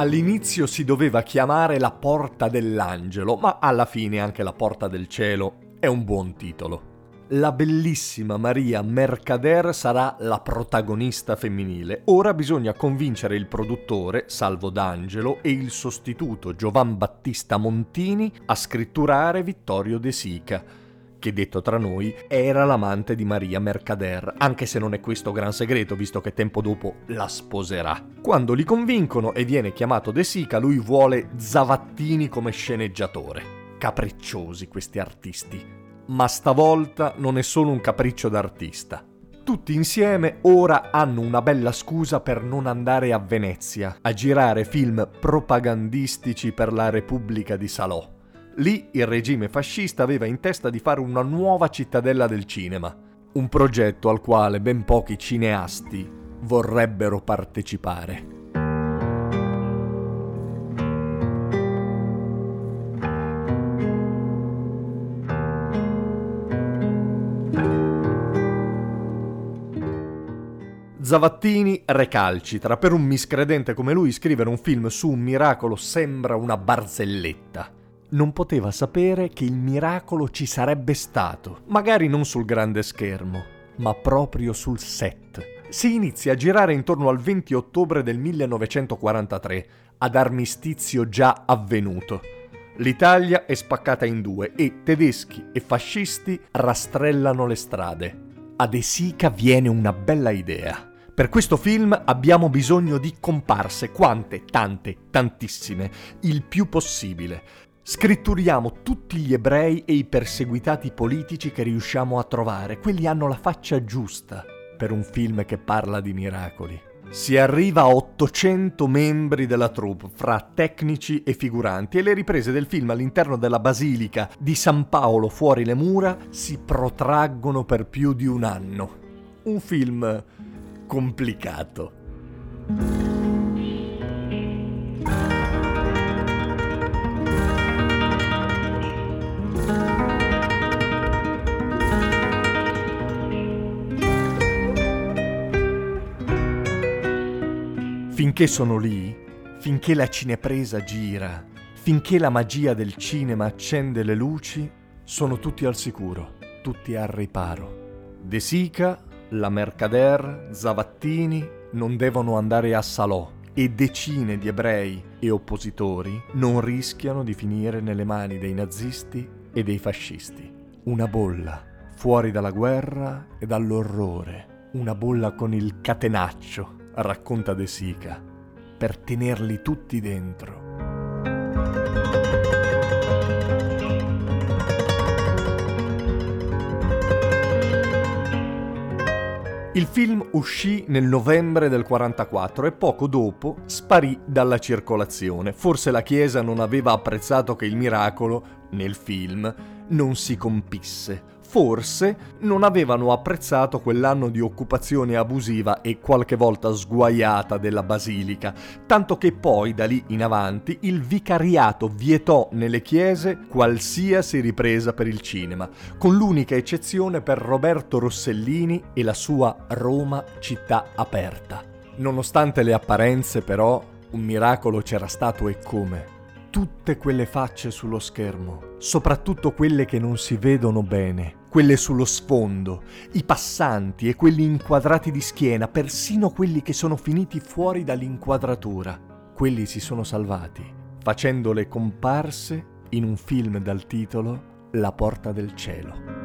All'inizio si doveva chiamare La Porta dell'Angelo, ma alla fine anche La Porta del Cielo è un buon titolo. La bellissima Maria Mercader sarà la protagonista femminile. Ora bisogna convincere il produttore, Salvo D'Angelo, e il sostituto Giovan Battista Montini a scritturare Vittorio De Sica che detto tra noi era l'amante di Maria Mercader, anche se non è questo gran segreto, visto che tempo dopo la sposerà. Quando li convincono e viene chiamato De Sica, lui vuole Zavattini come sceneggiatore. Capricciosi questi artisti. Ma stavolta non è solo un capriccio d'artista. Tutti insieme ora hanno una bella scusa per non andare a Venezia a girare film propagandistici per la Repubblica di Salò Lì il regime fascista aveva in testa di fare una nuova cittadella del cinema, un progetto al quale ben pochi cineasti vorrebbero partecipare. Zavattini recalcitra. Per un miscredente come lui scrivere un film su un miracolo sembra una barzelletta non poteva sapere che il miracolo ci sarebbe stato, magari non sul grande schermo, ma proprio sul set. Si inizia a girare intorno al 20 ottobre del 1943, ad armistizio già avvenuto. L'Italia è spaccata in due e tedeschi e fascisti rastrellano le strade. A De Sica viene una bella idea. Per questo film abbiamo bisogno di comparse, quante, tante, tantissime, il più possibile. Scritturiamo tutti gli ebrei e i perseguitati politici che riusciamo a trovare, quelli hanno la faccia giusta per un film che parla di miracoli. Si arriva a 800 membri della troupe, fra tecnici e figuranti, e le riprese del film all'interno della basilica di San Paolo fuori le mura si protraggono per più di un anno. Un film complicato. Finché sono lì, finché la cinepresa gira, finché la magia del cinema accende le luci, sono tutti al sicuro, tutti al riparo. De Sica, la Mercader, Zavattini non devono andare a Salò e decine di ebrei e oppositori non rischiano di finire nelle mani dei nazisti e dei fascisti. Una bolla, fuori dalla guerra e dall'orrore, una bolla con il catenaccio racconta De Sica, per tenerli tutti dentro. Il film uscì nel novembre del 44 e poco dopo sparì dalla circolazione. Forse la Chiesa non aveva apprezzato che il miracolo, nel film, non si compisse forse non avevano apprezzato quell'anno di occupazione abusiva e qualche volta sguaiata della basilica, tanto che poi da lì in avanti il vicariato vietò nelle chiese qualsiasi ripresa per il cinema, con l'unica eccezione per Roberto Rossellini e la sua Roma città aperta. Nonostante le apparenze però, un miracolo c'era stato e come tutte quelle facce sullo schermo, soprattutto quelle che non si vedono bene, quelle sullo sfondo, i passanti e quelli inquadrati di schiena, persino quelli che sono finiti fuori dall'inquadratura. Quelli si sono salvati, facendole comparse in un film dal titolo La porta del cielo.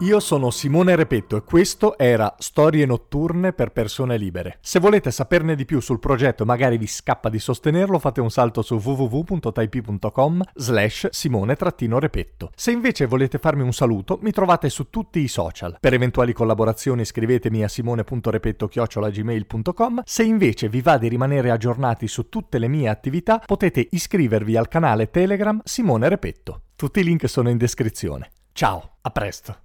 Io sono Simone Repetto e questo era Storie notturne per persone libere. Se volete saperne di più sul progetto e magari vi scappa di sostenerlo, fate un salto su www.taipi.com slash simone-repetto. Se invece volete farmi un saluto, mi trovate su tutti i social. Per eventuali collaborazioni scrivetemi a simone.repetto-gmail.com. Se invece vi va di rimanere aggiornati su tutte le mie attività, potete iscrivervi al canale Telegram Simone Repetto. Tutti i link sono in descrizione. Ciao, a presto.